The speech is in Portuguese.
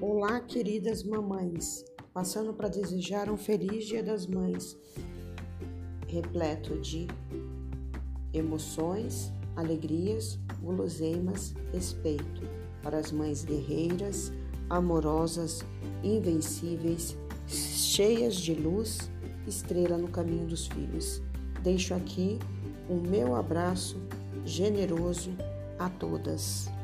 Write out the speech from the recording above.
Olá queridas mamães, passando para desejar um feliz Dia das Mães, repleto de emoções, alegrias, guloseimas, respeito para as mães guerreiras, amorosas, invencíveis, cheias de luz, estrela no caminho dos filhos. Deixo aqui o meu abraço generoso a todas.